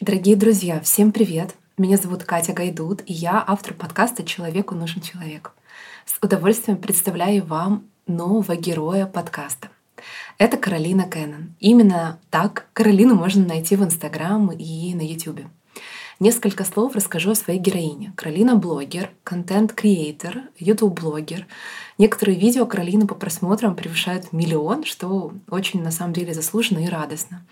Дорогие друзья, всем привет! Меня зовут Катя Гайдут, и я автор подкаста «Человеку нужен человек». С удовольствием представляю вам нового героя подкаста. Это Каролина Кеннон. Именно так Каролину можно найти в Инстаграм и на Ютубе. Несколько слов расскажу о своей героине. Каролина — блогер, контент-креатор, ютуб-блогер. Некоторые видео Каролины по просмотрам превышают миллион, что очень на самом деле заслуженно и радостно.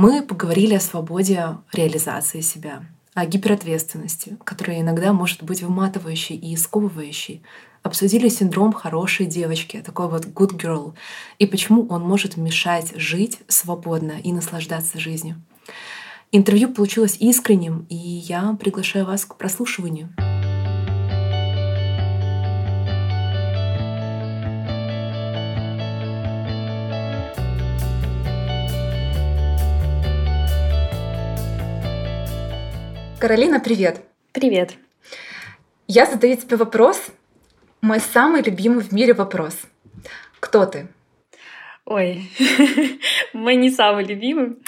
Мы поговорили о свободе реализации себя, о гиперответственности, которая иногда может быть выматывающей и сковывающей. Обсудили синдром хорошей девочки, такой вот good girl, и почему он может мешать жить свободно и наслаждаться жизнью. Интервью получилось искренним, и я приглашаю вас к прослушиванию. Каролина, привет. Привет. Я задаю тебе вопрос, мой самый любимый в мире вопрос. Кто ты? Ой, мой не самый любимый.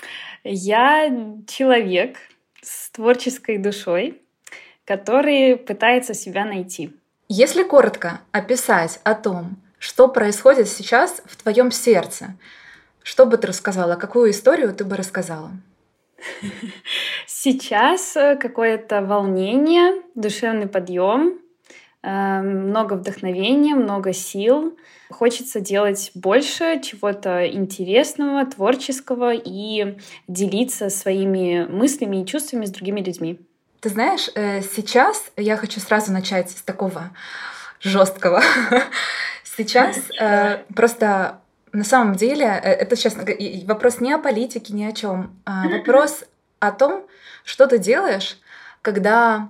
Я человек с творческой душой, который пытается себя найти. Если коротко описать о том, что происходит сейчас в твоем сердце, что бы ты рассказала, какую историю ты бы рассказала? Сейчас э, какое-то волнение, душевный подъем, э, много вдохновения, много сил. Хочется делать больше чего-то интересного, творческого и делиться своими мыслями и чувствами с другими людьми. Ты знаешь, э, сейчас я хочу сразу начать с такого жесткого. Сейчас просто на самом деле, э, это сейчас вопрос не о политике, ни о чем. А вопрос о том, что ты делаешь, когда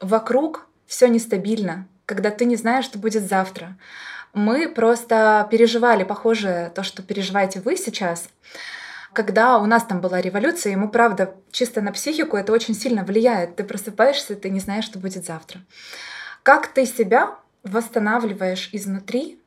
вокруг все нестабильно, когда ты не знаешь, что будет завтра. Мы просто переживали, похоже, то, что переживаете вы сейчас. Когда у нас там была революция, мы, правда, чисто на психику это очень сильно влияет. Ты просыпаешься, ты не знаешь, что будет завтра. Как ты себя восстанавливаешь изнутри,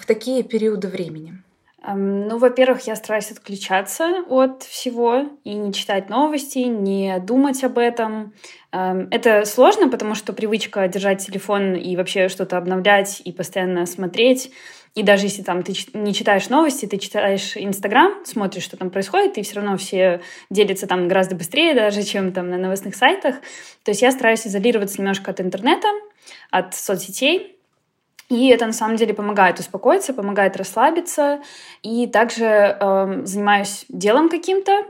в такие периоды времени? Ну, во-первых, я стараюсь отключаться от всего и не читать новости, не думать об этом. Это сложно, потому что привычка держать телефон и вообще что-то обновлять и постоянно смотреть. И даже если там ты не читаешь новости, ты читаешь Инстаграм, смотришь, что там происходит, и все равно все делятся там гораздо быстрее даже, чем там на новостных сайтах. То есть я стараюсь изолироваться немножко от интернета, от соцсетей, и это на самом деле помогает успокоиться, помогает расслабиться. И также э, занимаюсь делом каким-то,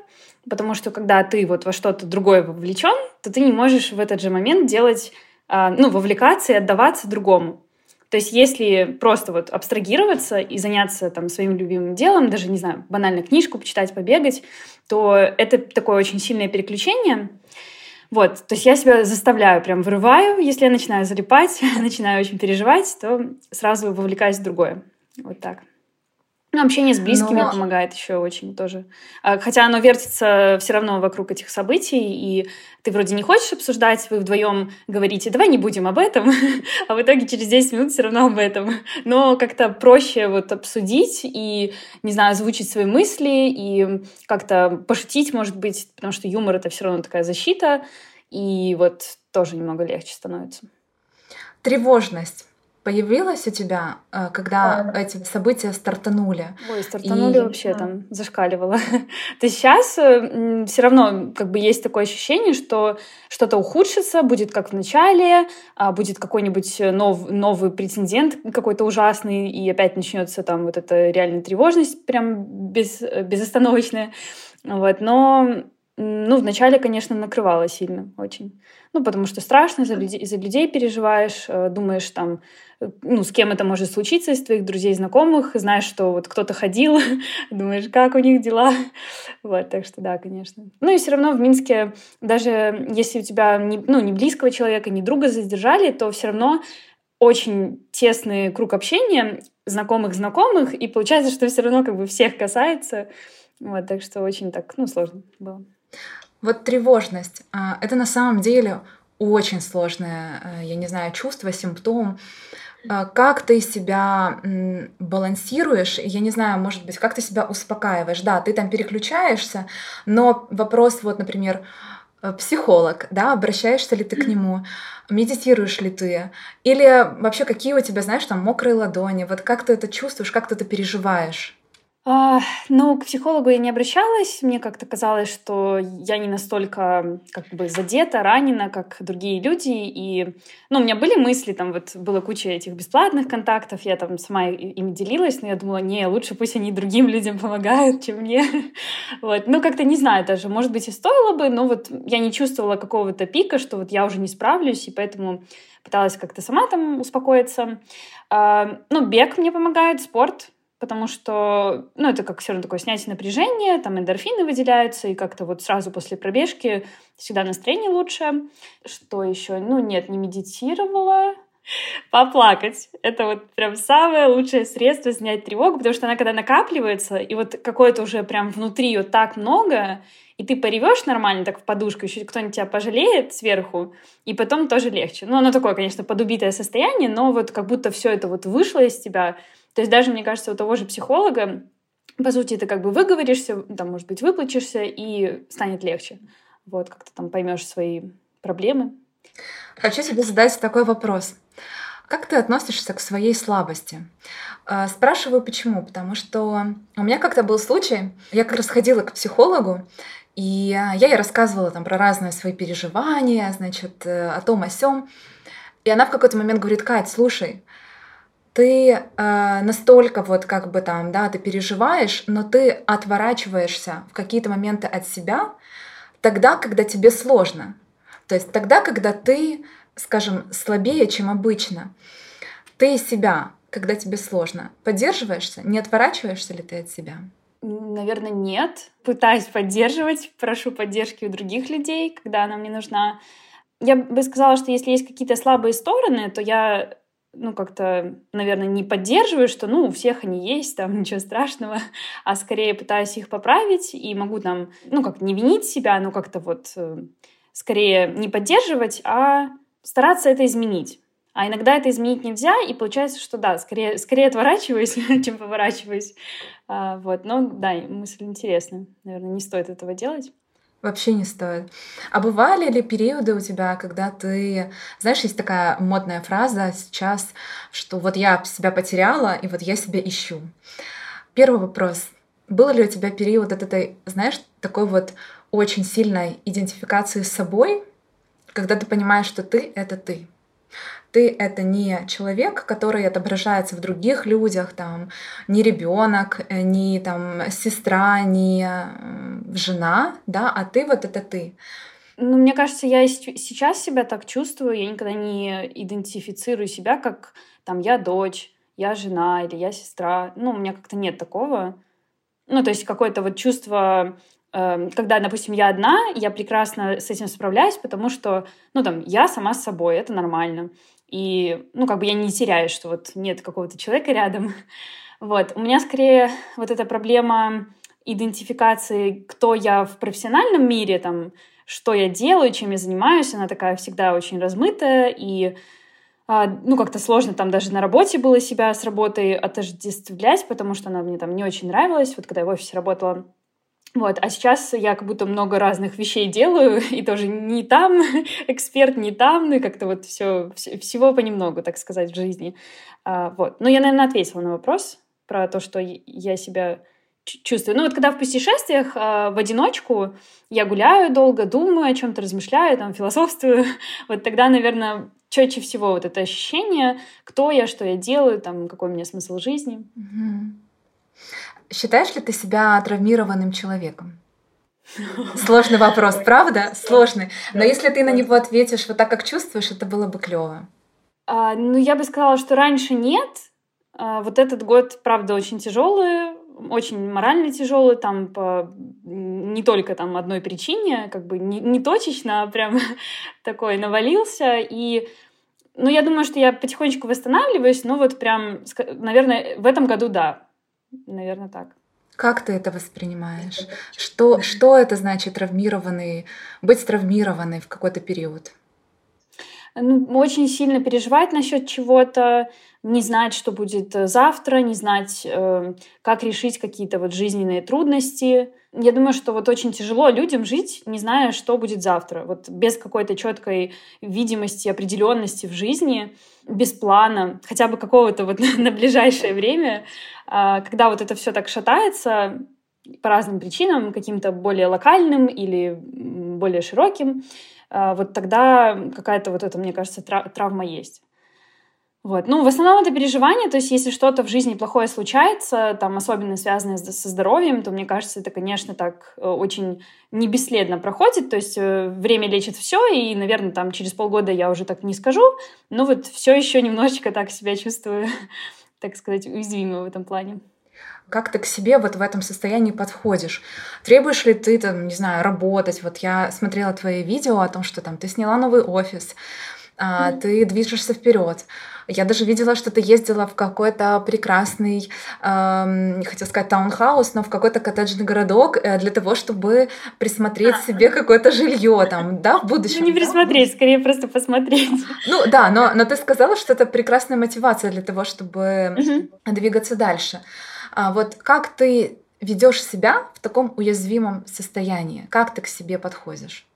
потому что когда ты вот во что-то другое вовлечен, то ты не можешь в этот же момент делать, э, ну, вовлекаться и отдаваться другому. То есть если просто вот абстрагироваться и заняться там своим любимым делом, даже, не знаю, банально книжку почитать, побегать, то это такое очень сильное переключение — вот, то есть я себя заставляю, прям вырываю, если я начинаю залипать, начинаю очень переживать, то сразу вовлекаюсь в другое. Вот так. Ну, общение с близкими Но... помогает еще очень тоже. А, хотя оно вертится все равно вокруг этих событий, и ты вроде не хочешь обсуждать, вы вдвоем говорите, давай не будем об этом, а в итоге через 10 минут все равно об этом. Но как-то проще вот обсудить и, не знаю, озвучить свои мысли и как-то пошутить, может быть, потому что юмор — это все равно такая защита, и вот тоже немного легче становится. Тревожность появилась у тебя, э, когда да. эти события стартанули? Ой, стартанули и... вообще там, зашкаливало. То сейчас э, все равно как бы есть такое ощущение, что что-то ухудшится, будет как в начале, а будет какой-нибудь нов, новый претендент какой-то ужасный, и опять начнется там вот эта реальная тревожность прям без, безостановочная. Вот. Но ну, вначале, конечно, накрывало сильно очень. Ну, потому что страшно, за людей, за людей переживаешь, э, думаешь там, э, ну, с кем это может случиться из твоих друзей, знакомых, знаешь, что вот кто-то ходил, думаешь, как у них дела. Вот, так что да, конечно. Ну и все равно в Минске, даже если у тебя не, ну, не близкого человека, не друга задержали, то все равно очень тесный круг общения, знакомых-знакомых, и получается, что все равно как бы всех касается. Вот, так что очень так, ну, сложно было. Вот тревожность а, — это на самом деле очень сложное, а, я не знаю, чувство, симптом. А, как ты себя балансируешь? Я не знаю, может быть, как ты себя успокаиваешь? Да, ты там переключаешься, но вопрос вот, например, э, психолог, да, обращаешься ли ты к нему, медитируешь ли ты, или вообще какие у тебя, знаешь, там мокрые ладони, вот как ты это чувствуешь, как ты это переживаешь? А, ну, к психологу я не обращалась. Мне как-то казалось, что я не настолько как бы задета, ранена, как другие люди. И, ну, у меня были мысли, там вот была куча этих бесплатных контактов, я там сама ими делилась, но я думала, не, лучше пусть они другим людям помогают, чем мне. Вот. Ну, как-то не знаю даже, может быть, и стоило бы, но вот я не чувствовала какого-то пика, что вот я уже не справлюсь, и поэтому пыталась как-то сама там успокоиться. А, ну, бег мне помогает, спорт — потому что, ну, это как все равно такое снятие напряжения, там эндорфины выделяются, и как-то вот сразу после пробежки всегда настроение лучше. Что еще? Ну, нет, не медитировала. Поплакать. Это вот прям самое лучшее средство снять тревогу, потому что она когда накапливается, и вот какое-то уже прям внутри ее так много, и ты поревешь нормально так в подушку, еще кто-нибудь тебя пожалеет сверху, и потом тоже легче. Ну, оно такое, конечно, подубитое состояние, но вот как будто все это вот вышло из тебя, то есть даже, мне кажется, у того же психолога, по сути, ты как бы выговоришься, там, может быть, выплачешься, и станет легче. Вот, как ты там поймешь свои проблемы. Хочу тебе задать такой вопрос. Как ты относишься к своей слабости? А, спрашиваю почему. Потому что у меня как-то был случай, я как раз ходила к психологу, и я ей рассказывала там про разные свои переживания, значит, э, о том, о сём. И она в какой-то момент говорит, Кать, слушай, ты э, настолько вот как бы там, да, ты переживаешь, но ты отворачиваешься в какие-то моменты от себя тогда, когда тебе сложно. То есть тогда, когда ты, скажем, слабее, чем обычно. Ты себя, когда тебе сложно, поддерживаешься, не отворачиваешься ли ты от себя? Наверное, нет. Пытаюсь поддерживать, прошу поддержки у других людей, когда она мне нужна. Я бы сказала, что если есть какие-то слабые стороны, то я ну, как-то, наверное, не поддерживаю, что, ну, у всех они есть, там, ничего страшного, а скорее пытаюсь их поправить и могу там, ну, как не винить себя, но как-то вот э, скорее не поддерживать, а стараться это изменить. А иногда это изменить нельзя, и получается, что да, скорее, скорее отворачиваюсь, чем поворачиваюсь. А, вот, но да, мысль интересная. Наверное, не стоит этого делать. Вообще не стоит. А бывали ли периоды у тебя, когда ты... Знаешь, есть такая модная фраза сейчас, что вот я себя потеряла, и вот я себя ищу. Первый вопрос. Был ли у тебя период от этой, знаешь, такой вот очень сильной идентификации с собой, когда ты понимаешь, что ты — это ты? Ты это не человек, который отображается в других людях, там, не ребенок, э, не там сестра, не жена, да, а ты вот это ты. Ну, мне кажется, я сейчас себя так чувствую, я никогда не идентифицирую себя как там я дочь, я жена или я сестра. Ну, у меня как-то нет такого. Ну, то есть какое-то вот чувство когда, допустим, я одна, я прекрасно с этим справляюсь, потому что, ну, там, я сама с собой, это нормально. И, ну, как бы я не теряю, что вот нет какого-то человека рядом. Вот. У меня скорее вот эта проблема идентификации, кто я в профессиональном мире, там, что я делаю, чем я занимаюсь, она такая всегда очень размытая, и а, ну, как-то сложно там даже на работе было себя с работой отождествлять, потому что она мне там не очень нравилась. Вот когда я в офисе работала, вот, а сейчас я как будто много разных вещей делаю, и тоже не там эксперт, не там, ну и как-то вот все, всего понемногу, так сказать, в жизни. А, вот. Но я, наверное, ответила на вопрос про то, что я себя чувствую. Ну вот когда в путешествиях а, в одиночку я гуляю долго, думаю о чем-то, размышляю, там, философствую, вот тогда, наверное, чаще всего вот это ощущение, кто я, что я делаю, там, какой у меня смысл жизни. Угу. Считаешь ли ты себя травмированным человеком? Сложный вопрос, правда? Сложный. Но если ты на него ответишь вот так, как чувствуешь, это было бы клево. А, ну, я бы сказала, что раньше нет. А, вот этот год, правда, очень тяжелый, очень морально тяжелый, там по не только там одной причине, как бы не, не точечно, а прям такой навалился. И ну, я думаю, что я потихонечку восстанавливаюсь, но вот прям, наверное, в этом году да, Наверное, так. Как ты это воспринимаешь? Что, что это значит травмированный, быть травмированной в какой-то период? ну, очень сильно переживать насчет чего-то, не знать, что будет э, завтра, не знать, э, как решить какие-то вот жизненные трудности. Я думаю, что вот очень тяжело людям жить, не зная, что будет завтра. Вот без какой-то четкой видимости, определенности в жизни, без плана, хотя бы какого-то вот на ближайшее время, э, когда вот это все так шатается по разным причинам, каким-то более локальным или более широким, э, вот тогда какая-то вот это, мне кажется, травма есть. Вот. Ну, в основном это переживание, то есть если что-то в жизни плохое случается, там, особенно связанное со здоровьем, то, мне кажется, это, конечно, так э, очень не бесследно проходит, то есть э, время лечит все, и, наверное, там через полгода я уже так не скажу, но вот все еще немножечко так себя чувствую, так сказать, уязвимо в этом плане. Как ты к себе вот в этом состоянии подходишь? Требуешь ли ты, там, не знаю, работать? Вот я смотрела твои видео о том, что там ты сняла новый офис, mm-hmm. ты движешься вперед. Я даже видела, что ты ездила в какой-то прекрасный, эм, не хотела сказать таунхаус, но в какой-то коттеджный городок э, для того, чтобы присмотреть себе какое-то жилье там, да, в будущем. Ну, не присмотреть, да? скорее просто посмотреть. Ну да, но, но ты сказала, что это прекрасная мотивация для того, чтобы угу. двигаться дальше. А вот как ты ведешь себя в таком уязвимом состоянии? Как ты к себе подходишь?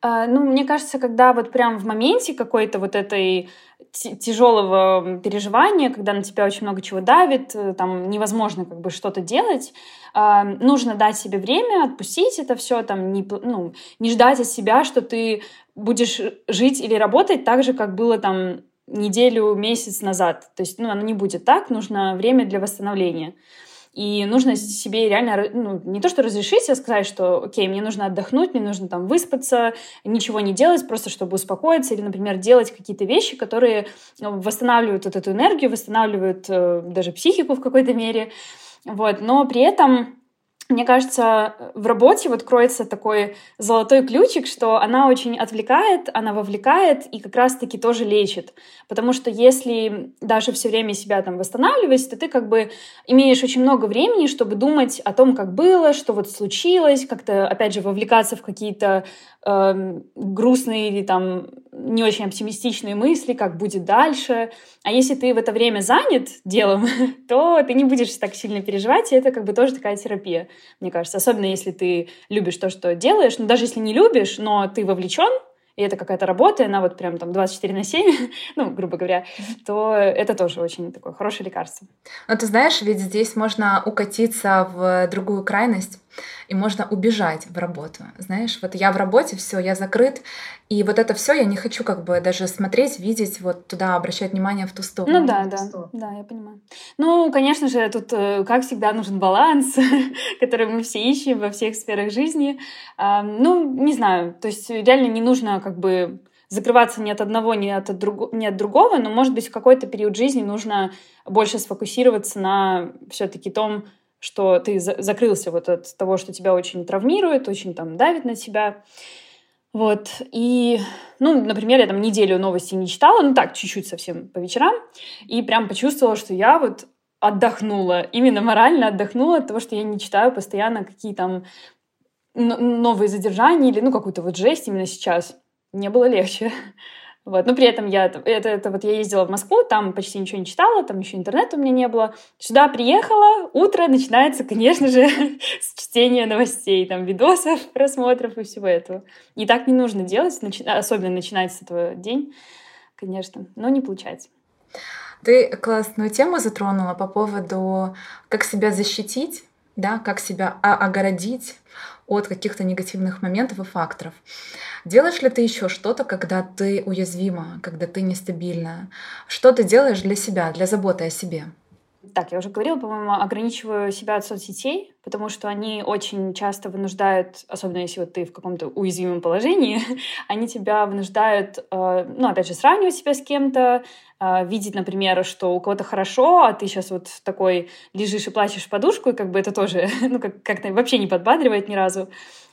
А, ну, мне кажется, когда вот прям в моменте какой-то вот этой тяжелого переживания, когда на тебя очень много чего давит, э, там невозможно как бы что-то делать, а, нужно дать себе время, отпустить это все, там не, ну, не ждать от себя, что ты будешь жить или работать так же, как было там неделю, месяц назад. То есть, ну, оно не будет так, нужно время для восстановления. И нужно себе реально, ну, не то что разрешить, а сказать, что, окей, мне нужно отдохнуть, мне нужно там выспаться, ничего не делать, просто чтобы успокоиться, или, например, делать какие-то вещи, которые ну, восстанавливают вот эту энергию, восстанавливают э, даже психику в какой-то мере. Вот. Но при этом мне кажется, в работе вот кроется такой золотой ключик, что она очень отвлекает, она вовлекает и как раз-таки тоже лечит. Потому что если даже все время себя там восстанавливать, то ты как бы имеешь очень много времени, чтобы думать о том, как было, что вот случилось, как-то, опять же, вовлекаться в какие-то э, грустные или там не очень оптимистичные мысли, как будет дальше. А если ты в это время занят делом, то ты не будешь так сильно переживать, и это как бы тоже такая терапия, мне кажется. Особенно если ты любишь то, что делаешь. Но даже если не любишь, но ты вовлечен, и это какая-то работа, и она вот прям там 24 на 7, ну, грубо говоря, то это тоже очень такое хорошее лекарство. Но ты знаешь, ведь здесь можно укатиться в другую крайность, и можно убежать в работу. Знаешь, вот я в работе, все, я закрыт, и вот это все я не хочу как бы даже смотреть, видеть, вот туда обращать внимание в ту сторону. Ну да, да, да, я понимаю. Ну, конечно же, тут, э, как всегда, нужен баланс, который мы все ищем во всех сферах жизни. Ну, не знаю, то есть реально не нужно как бы закрываться ни от одного, ни от, друг, ни от другого, но, может быть, в какой-то период жизни нужно больше сфокусироваться на все-таки том, что ты закрылся вот от того, что тебя очень травмирует, очень там давит на тебя. Вот. И, ну, например, я там неделю новости не читала, ну так, чуть-чуть совсем по вечерам, и прям почувствовала, что я вот отдохнула, именно морально отдохнула от того, что я не читаю постоянно какие там новые задержания или, ну, какую-то вот жесть именно сейчас. Мне было легче. Вот. Но при этом я, это, это вот я ездила в Москву, там почти ничего не читала, там еще интернета у меня не было. Сюда приехала, утро начинается, конечно же, с чтения новостей, там, видосов, просмотров и всего этого. И так не нужно делать, начи... особенно начинать с этого день, конечно, но не получается. Ты классную тему затронула по поводу, как себя защитить, да, как себя огородить от каких-то негативных моментов и факторов. Делаешь ли ты еще что-то, когда ты уязвима, когда ты нестабильна? Что ты делаешь для себя, для заботы о себе? Так, я уже говорила, по-моему, ограничиваю себя от соцсетей, потому что они очень часто вынуждают, особенно если вот ты в каком-то уязвимом положении, они тебя вынуждают, э, ну, опять же, сравнивать себя с кем-то, видеть, например, что у кого-то хорошо, а ты сейчас вот такой лежишь и плачешь в подушку, и как бы это тоже, ну, как- как-то вообще не подбадривает ни разу.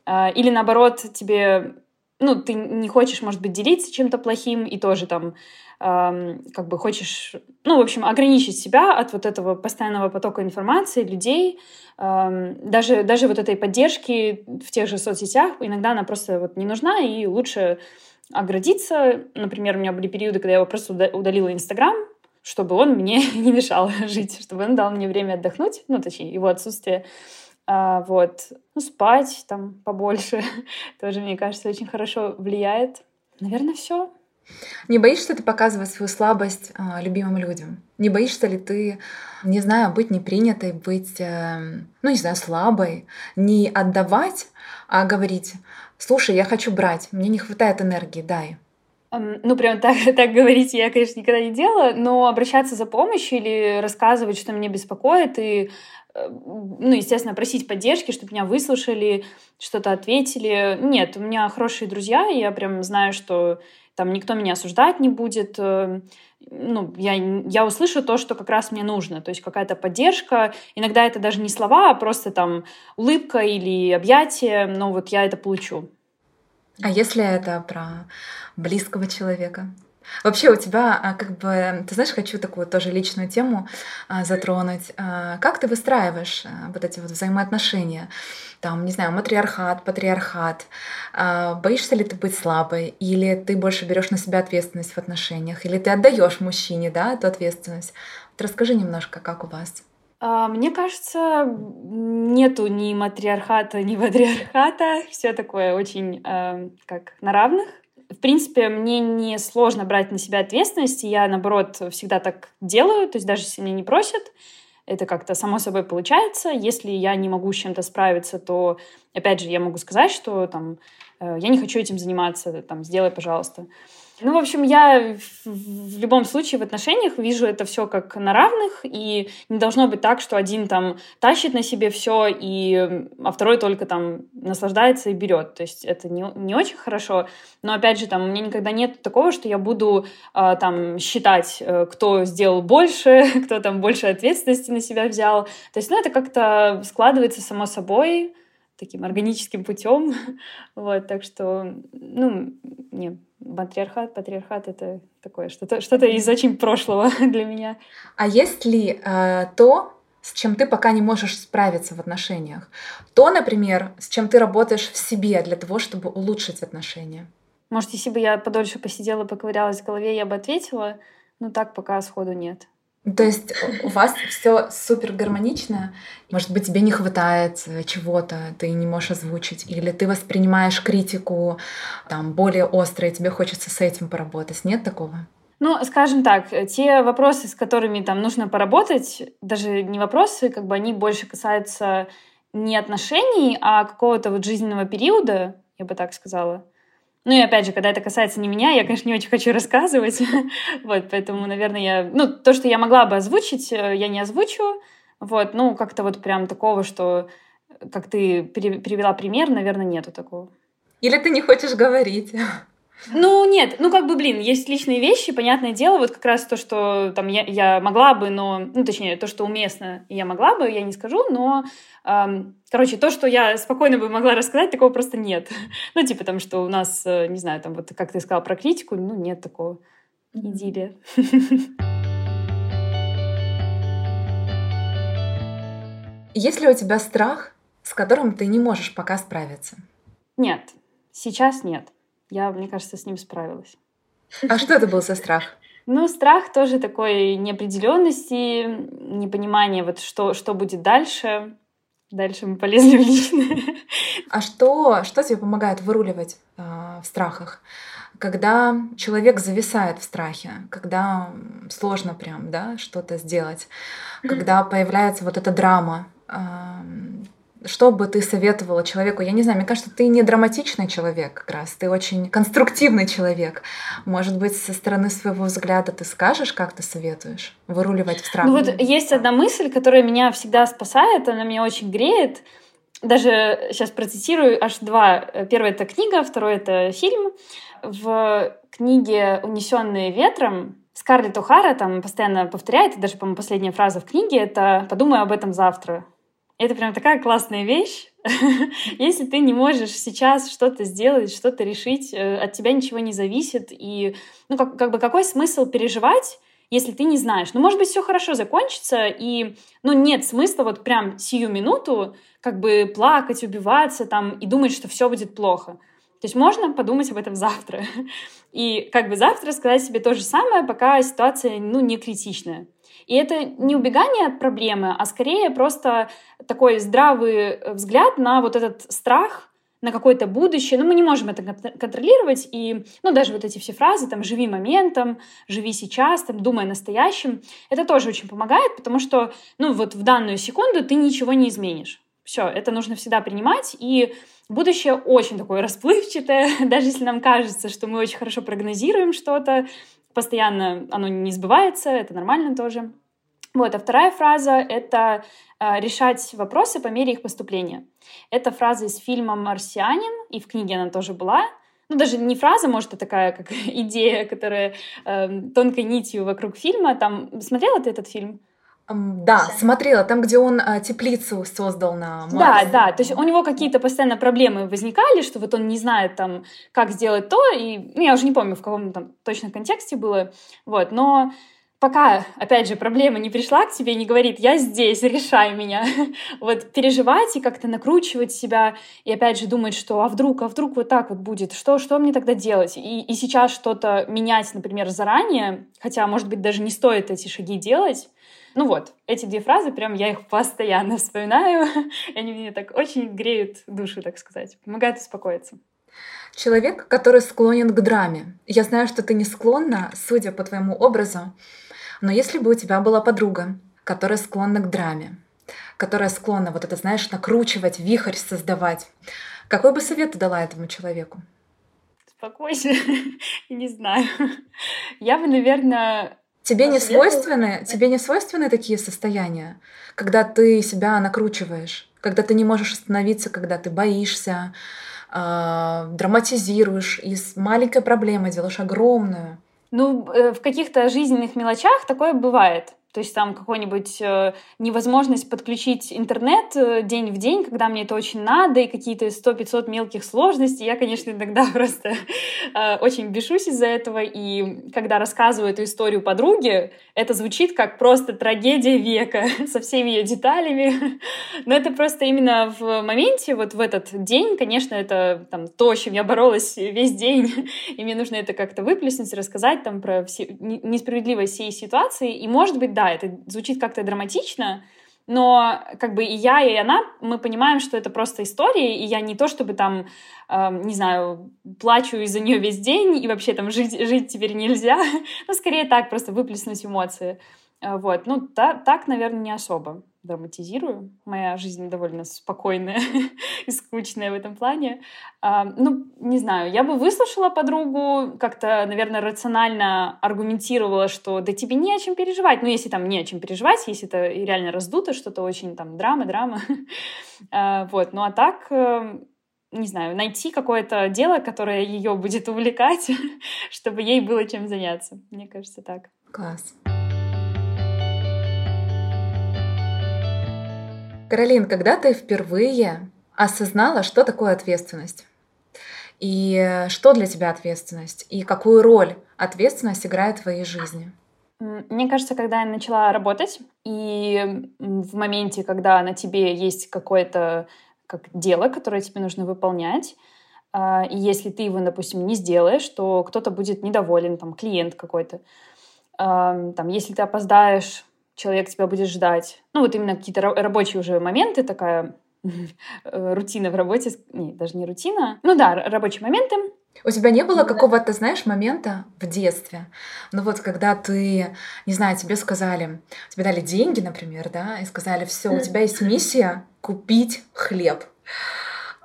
Э, или наоборот, тебе ну, ты не хочешь, может быть, делиться чем-то плохим и тоже там как бы хочешь, ну, в общем, ограничить себя от вот этого постоянного потока информации, людей, даже, даже вот этой поддержки в тех же соцсетях, иногда она просто вот не нужна, и лучше оградиться. Например, у меня были периоды, когда я его просто удалила Инстаграм, чтобы он мне не мешал жить, чтобы он дал мне время отдохнуть, ну, точнее, его отсутствие. А, вот. Ну, спать там побольше тоже, мне кажется, очень хорошо влияет. Наверное, все. Не боишься ты показывать свою слабость э, любимым людям? Не боишься ли ты, не знаю, быть непринятой, быть, э, ну, не знаю, слабой, не отдавать, а говорить, слушай, я хочу брать, мне не хватает энергии, дай. Ну, прям так, так говорить я, конечно, никогда не делала, но обращаться за помощью или рассказывать, что меня беспокоит, и Э, ну, естественно, просить поддержки, чтобы меня выслушали, что-то ответили. Нет, у меня хорошие друзья, и я прям знаю, что там никто меня осуждать не будет. Э, ну, я, я услышу то, что как раз мне нужно. То есть какая-то поддержка. Иногда это даже не слова, а просто там улыбка или объятие. Но вот я это получу. А если это про близкого человека? Вообще у тебя, а, как бы, ты знаешь, хочу такую тоже личную тему а, затронуть. А, как ты выстраиваешь вот эти вот взаимоотношения? Там, не знаю, матриархат, патриархат. Боишься ли ты быть слабой? Или ты больше берешь на себя ответственность в отношениях? Или ты отдаешь мужчине, да, эту ответственность? Вот расскажи немножко, как у вас. Мне кажется, нету ни матриархата, ни патриархата. Все такое очень как на равных. В принципе, мне не сложно брать на себя ответственность, и я, наоборот, всегда так делаю, то есть даже если меня не просят, это как-то само собой получается. Если я не могу с чем-то справиться, то, опять же, я могу сказать, что там, э, я не хочу этим заниматься, там, сделай, пожалуйста. Ну, в общем, я в любом случае в отношениях вижу это все как на равных, и не должно быть так, что один там тащит на себе все, и, а второй только там наслаждается и берет. То есть это не, не очень хорошо. Но опять же, там у меня никогда нет такого, что я буду э, там считать, э, кто сделал больше, кто там больше ответственности на себя взял. То есть, ну, это как-то складывается само собой таким органическим путем. вот, так что, ну, не, матриархат, патриархат — это такое что-то что из очень прошлого для меня. А есть ли э, то, с чем ты пока не можешь справиться в отношениях? То, например, с чем ты работаешь в себе для того, чтобы улучшить отношения? Может, если бы я подольше посидела, поковырялась в голове, я бы ответила, но так пока сходу нет. То есть у вас все супер гармонично. Может быть, тебе не хватает чего-то, ты не можешь озвучить, или ты воспринимаешь критику там более остро, и тебе хочется с этим поработать. Нет такого? Ну, скажем так, те вопросы, с которыми там нужно поработать, даже не вопросы, как бы они больше касаются не отношений, а какого-то вот жизненного периода, я бы так сказала. Ну и опять же, когда это касается не меня, я, конечно, не очень хочу рассказывать. вот, поэтому, наверное, я... Ну, то, что я могла бы озвучить, э, я не озвучу. Вот, ну, как-то вот прям такого, что, как ты перевела пример, наверное, нету такого. Или ты не хочешь говорить? Ну, нет, ну, как бы, блин, есть личные вещи, понятное дело, вот как раз то, что там я, я могла бы, но, ну, точнее, то, что уместно, я могла бы, я не скажу, но, эм, короче, то, что я спокойно бы могла рассказать, такого просто нет. ну, типа, там, что у нас, э, не знаю, там, вот, как ты сказала про критику, ну, нет такого идиллия. Есть ли у тебя страх, с которым ты не можешь пока справиться? Нет, сейчас нет я, мне кажется, с ним справилась. А что это был за страх? Ну, страх тоже такой неопределенности, непонимания, вот что, что будет дальше. Дальше мы полезли в личное. А что, что тебе помогает выруливать э, в страхах? Когда человек зависает в страхе, когда сложно прям да, что-то сделать, когда появляется вот эта драма, э, что бы ты советовала человеку? Я не знаю, мне кажется, ты не драматичный человек как раз, ты очень конструктивный человек. Может быть, со стороны своего взгляда ты скажешь, как ты советуешь выруливать в страх? Ну вот есть одна мысль, которая меня всегда спасает, она меня очень греет. Даже сейчас процитирую аж два. Первое — это книга, второе — это фильм. В книге «Унесенные ветром» Скарлетт О'Хара там постоянно повторяет, и даже, по-моему, последняя фраза в книге — это «подумай об этом завтра». Это прям такая классная вещь. Если ты не можешь сейчас что-то сделать, что-то решить, э, от тебя ничего не зависит, и ну как, как бы какой смысл переживать, если ты не знаешь. Ну, может быть, все хорошо закончится, и ну, нет смысла вот прям сию минуту как бы плакать, убиваться там и думать, что все будет плохо. То есть можно подумать об этом завтра. И как бы завтра сказать себе то же самое, пока ситуация ну, не критичная. И это не убегание от проблемы, а скорее просто такой здравый э, взгляд на вот этот страх, на какое-то будущее. Но ну, мы не можем это контролировать. И, ну, даже вот эти все фразы, там, живи моментом, живи сейчас, там, думай о настоящем, это тоже очень помогает, потому что, ну, вот в данную секунду ты ничего не изменишь. Все, это нужно всегда принимать. И будущее очень такое расплывчатое. Даже если нам кажется, что мы очень хорошо прогнозируем что-то, постоянно оно не сбывается, это нормально тоже. Вот, а вторая фраза — это э, решать вопросы по мере их поступления. Это фраза из фильма «Марсианин», и в книге она тоже была. Ну, даже не фраза, может, это такая как идея, которая э, тонкой нитью вокруг фильма. Там смотрела ты этот фильм? Да, смотрела, там, где он а, теплицу создал на Марсе. Да, да, то есть у него какие-то постоянно проблемы возникали, что вот он не знает там, как сделать то, и ну, я уже не помню, в каком там точно контексте было, вот, но пока, опять же, проблема не пришла к тебе и не говорит, я здесь, решай меня. вот переживать и как-то накручивать себя, и опять же думать, что а вдруг, а вдруг вот так вот будет, что, что мне тогда делать? И, и сейчас что-то менять, например, заранее, хотя, может быть, даже не стоит эти шаги делать, ну вот, эти две фразы, прям я их постоянно вспоминаю, они мне так очень греют душу, так сказать, помогают успокоиться. Человек, который склонен к драме. Я знаю, что ты не склонна, судя по твоему образу, но если бы у тебя была подруга, которая склонна к драме, которая склонна вот это, знаешь, накручивать, вихрь создавать, какой бы совет ты дала этому человеку? Спокойно, не знаю. Я бы, наверное, Тебе не свойственны, тебе не свойственны такие состояния, когда ты себя накручиваешь, когда ты не можешь остановиться, когда ты боишься, э, драматизируешь, из маленькой проблемы делаешь огромную. Ну, э, в каких-то жизненных мелочах такое бывает. То есть там какой-нибудь э, невозможность подключить интернет э, день в день, когда мне это очень надо, и какие-то 100-500 мелких сложностей. Я, конечно, иногда просто э, очень бешусь из-за этого. И когда рассказываю эту историю подруге, это звучит как просто трагедия века со всеми ее деталями. Но это просто именно в моменте, вот в этот день, конечно, это там, то, с чем я боролась весь день. И мне нужно это как-то выплеснуть, рассказать там про все, несправедливость всей ситуации. И, может быть, да, это звучит как-то драматично, но как бы и я, и она, мы понимаем, что это просто история, и я не то чтобы там, э, не знаю, плачу из-за нее весь день, и вообще там жить, жить теперь нельзя, но скорее так, просто выплеснуть эмоции. Э, вот, ну, та, так, наверное, не особо драматизирую. Моя жизнь довольно спокойная и скучная в этом плане. А, ну, не знаю, я бы выслушала подругу, как-то, наверное, рационально аргументировала, что да тебе не о чем переживать. Ну, если там не о чем переживать, если это реально раздуто, что-то очень там драма, драма. а, вот, ну а так э, не знаю, найти какое-то дело, которое ее будет увлекать, чтобы ей было чем заняться. Мне кажется, так. Класс. Каролин, когда ты впервые осознала, что такое ответственность? И что для тебя ответственность? И какую роль ответственность играет в твоей жизни? Мне кажется, когда я начала работать, и в моменте, когда на тебе есть какое-то как дело, которое тебе нужно выполнять, а, и если ты его, допустим, не сделаешь, то кто-то будет недоволен, там, клиент какой-то. Там, если ты опоздаешь человек тебя будет ждать. Ну, вот именно какие-то рабочие уже моменты, такая э, рутина в работе, нет, даже не рутина, ну да, рабочие моменты. У тебя не было какого-то, знаешь, момента в детстве, ну вот когда ты, не знаю, тебе сказали, тебе дали деньги, например, да, и сказали, все, у тебя есть миссия купить хлеб.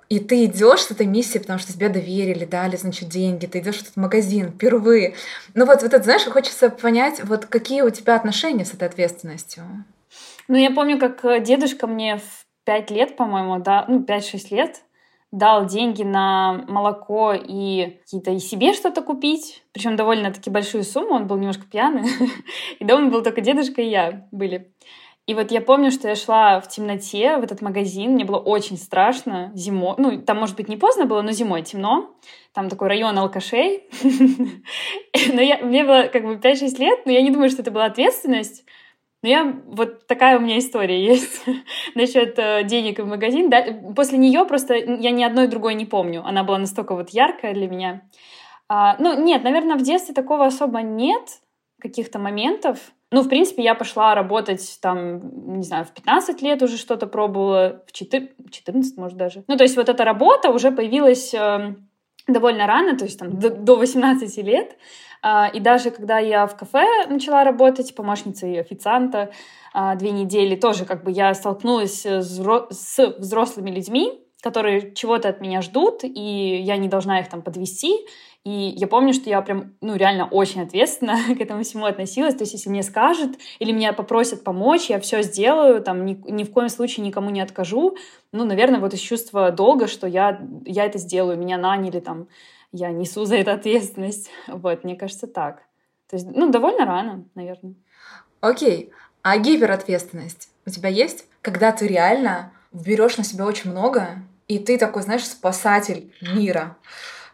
И ты идешь с этой миссией, потому что тебе доверили, дали, значит, деньги, ты идешь в этот магазин впервые. Ну вот, вот это, знаешь, хочется понять, вот какие у тебя отношения с этой ответственностью. Ну, я помню, как э, дедушка мне в пять лет, по-моему, да, ну, 5-6 лет, дал деньги на молоко и какие-то и себе что-то купить, причем довольно-таки большую сумму, он был немножко пьяный, и дома был только дедушка и я были. И вот я помню, что я шла в темноте в этот магазин, мне было очень страшно зимой. Ну, там, может быть, не поздно было, но зимой темно. Там такой район алкашей. Но я, мне было как бы 5-6 лет, но я не думаю, что это была ответственность. Но я вот такая у меня история есть насчет э, денег в магазин. После нее просто я ни одной другой не помню. Она была настолько вот яркая для меня. А, ну, нет, наверное, в детстве такого особо нет каких-то моментов. Ну, в принципе, я пошла работать там, не знаю, в 15 лет уже что-то пробовала, в 4, 14, может, даже. Ну, то есть вот эта работа уже появилась э, довольно рано, то есть там до, до 18 лет. Э, и даже когда я в кафе начала работать помощницей официанта э, две недели, тоже как бы я столкнулась с, с взрослыми людьми, которые чего-то от меня ждут, и я не должна их там подвести. И я помню, что я прям, ну, реально очень ответственно к этому всему относилась. То есть, если мне скажут или меня попросят помочь, я все сделаю, там, ни, ни в коем случае никому не откажу. Ну, наверное, вот из чувства долга, что я, я это сделаю, меня наняли, там, я несу за это ответственность. Вот, мне кажется, так. То есть, ну, довольно рано, наверное. Окей. А гиперответственность у тебя есть? Когда ты реально берешь на себя очень много, и ты такой, знаешь, спасатель мира.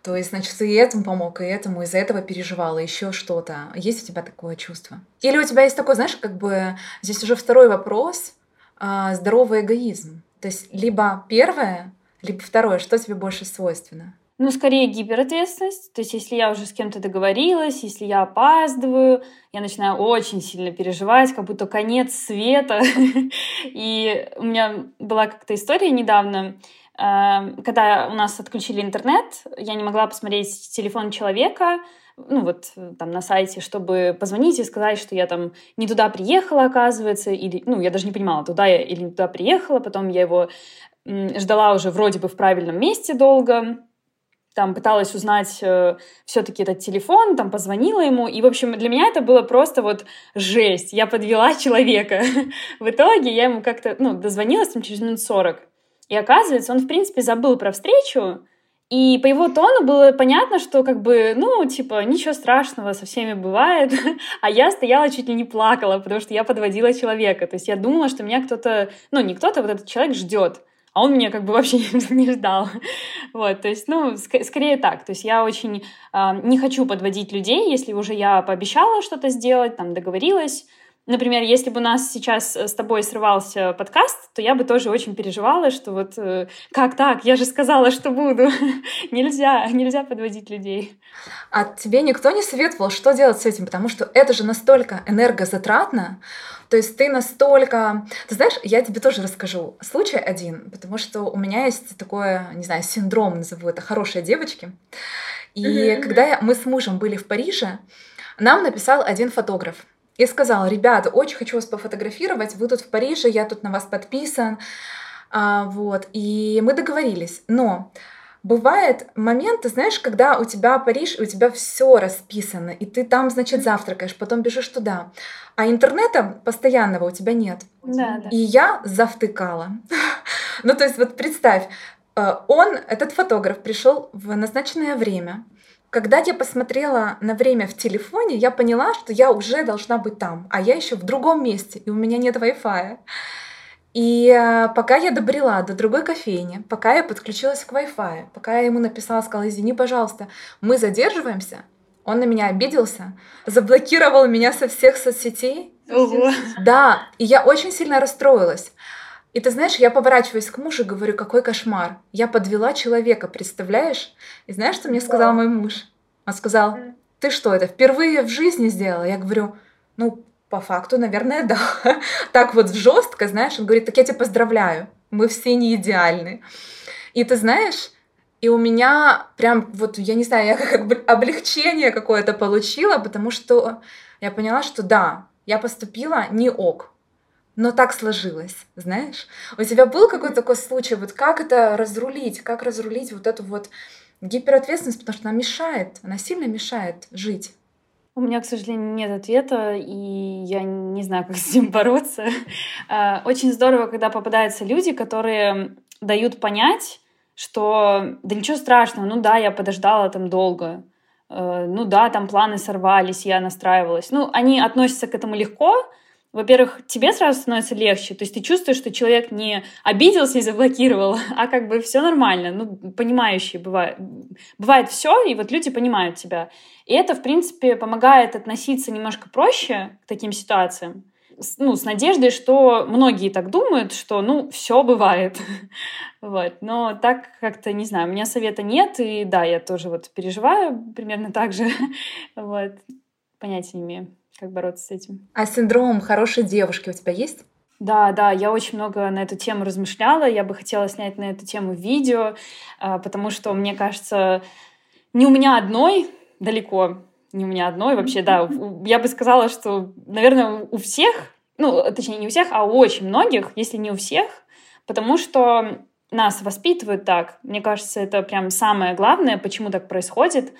То есть, значит, ты и этому помог, и этому из-за этого переживала, еще что-то. Есть у тебя такое чувство? Или у тебя есть такой, знаешь, как бы здесь уже второй вопрос, а, здоровый эгоизм. То есть либо первое, либо второе, что тебе больше свойственно? Ну, скорее гиперответственность. То есть, если я уже с кем-то договорилась, если я опаздываю, я начинаю очень сильно переживать, как будто конец света. И у меня была как-то история недавно, Эм, когда у нас отключили интернет, я не могла посмотреть телефон человека, ну вот там на сайте, чтобы позвонить и сказать, что я там не туда приехала, оказывается, или, ну, я даже не понимала, туда я или не туда приехала, потом я его ждала уже вроде бы в правильном месте долго, там пыталась узнать э, все-таки этот телефон, там позвонила ему, и, в общем, для меня это было просто вот жесть, я подвела человека. в итоге я ему как-то, ну, дозвонилась там через минут сорок, и оказывается, он, в принципе, забыл про встречу, и по его тону было понятно, что как бы, ну, типа, ничего страшного, со всеми бывает. А я стояла чуть ли не плакала, потому что я подводила человека. То есть я думала, что меня кто-то, ну, не кто-то, вот этот человек ждет. А он меня как бы вообще не ждал. Вот, то есть, ну, ск- скорее так. То есть я очень э, не хочу подводить людей, если уже я пообещала что-то сделать, там, договорилась, Например, если бы у нас сейчас э, с тобой срывался подкаст, то я бы тоже очень переживала, что вот э, как так, я же сказала, что буду. нельзя, нельзя подводить людей. А тебе никто не советовал, что делать с этим? Потому что это же настолько энергозатратно, то есть ты настолько... Ты знаешь, я тебе тоже расскажу случай один, потому что у меня есть такое, не знаю, синдром, назову это, хорошие девочки. И mm-hmm. когда мы с мужем были в Париже, нам написал один фотограф и сказал, ребята, очень хочу вас пофотографировать, вы тут в Париже, я тут на вас подписан, а, вот, и мы договорились, но Бывает момент, ты знаешь, когда у тебя Париж, и у тебя все расписано, и ты там, значит, завтракаешь, потом бежишь туда, а интернета постоянного у тебя нет. Да, да. И я завтыкала. ну, то есть вот представь, э, он, этот фотограф, пришел в назначенное время, когда я посмотрела на время в телефоне, я поняла, что я уже должна быть там, а я еще в другом месте, и у меня нет Wi-Fi. И э, пока я добрела до другой кофейни, пока я подключилась к Wi-Fi, пока я ему написала, сказала, извини, пожалуйста, мы задерживаемся, он на меня обиделся, заблокировал меня со всех соцсетей. Ого. Да, и я очень сильно расстроилась. И ты знаешь, я поворачиваюсь к мужу и говорю, какой кошмар. Я подвела человека, представляешь? И знаешь, что мне сказал мой муж? Он сказал, ты что, это впервые в жизни сделала? Я говорю, ну, по факту, наверное, да. так вот жестко, знаешь, он говорит, так я тебя поздравляю, мы все не идеальны. И ты знаешь, и у меня прям вот, я не знаю, я как бы облегчение какое-то получила, потому что я поняла, что да, я поступила не ок, но так сложилось, знаешь? У тебя был какой-то такой случай, вот как это разрулить, как разрулить вот эту вот гиперответственность, потому что она мешает, она сильно мешает жить. У меня, к сожалению, нет ответа, и я не знаю, как с этим бороться. А, очень здорово, когда попадаются люди, которые дают понять, что да ничего страшного, ну да, я подождала там долго, э, ну да, там планы сорвались, я настраивалась. Ну, они относятся к этому легко, во-первых, тебе сразу становится легче, то есть ты чувствуешь, что человек не обиделся и заблокировал, а как бы все нормально, ну, понимающие бывает. Бывает все, и вот люди понимают тебя. И это, в принципе, помогает относиться немножко проще к таким ситуациям, ну, с надеждой, что многие так думают, что, ну, все бывает. вот. Но так как-то, не знаю, у меня совета нет, и да, я тоже вот переживаю примерно так же. вот. Понятия не имею как бороться с этим. А синдром хорошей девушки у тебя есть? Да, да, я очень много на эту тему размышляла. Я бы хотела снять на эту тему видео, а, потому что, мне кажется, не у меня одной далеко, не у меня одной вообще, да. Я бы сказала, что, наверное, у всех, ну, точнее, не у всех, а у очень многих, если не у всех, потому что нас воспитывают так. Мне кажется, это прям самое главное, почему так происходит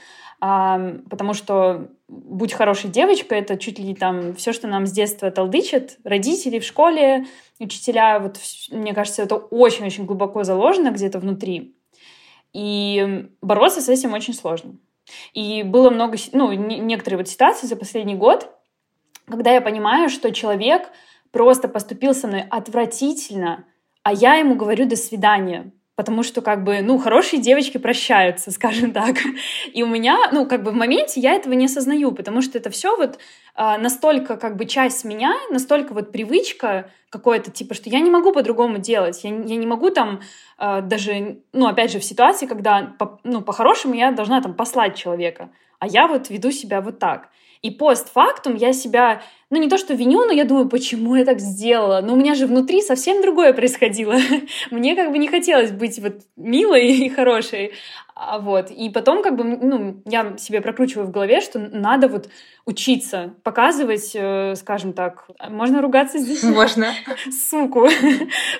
потому что будь хорошей девочкой, это чуть ли там все, что нам с детства толдычат, родители в школе, учителя, вот мне кажется, это очень-очень глубоко заложено где-то внутри. И бороться с этим очень сложно. И было много, ну, некоторые вот ситуации за последний год, когда я понимаю, что человек просто поступил со мной отвратительно, а я ему говорю «до свидания», потому что, как бы, ну, хорошие девочки прощаются, скажем так. И у меня, ну, как бы в моменте я этого не осознаю, потому что это все вот э, настолько, как бы, часть меня, настолько вот привычка какое-то, типа, что я не могу по-другому делать, я, я не могу там э, даже, ну, опять же, в ситуации, когда, по, ну, по-хорошему я должна там послать человека, а я вот веду себя вот так. И постфактум я себя, ну не то что виню, но я думаю, почему я так сделала. Но у меня же внутри совсем другое происходило. Мне как бы не хотелось быть вот милой и хорошей. А вот. И потом как бы, ну, я себе прокручиваю в голове, что надо вот учиться показывать, э, скажем так, можно ругаться здесь? Можно. Суку.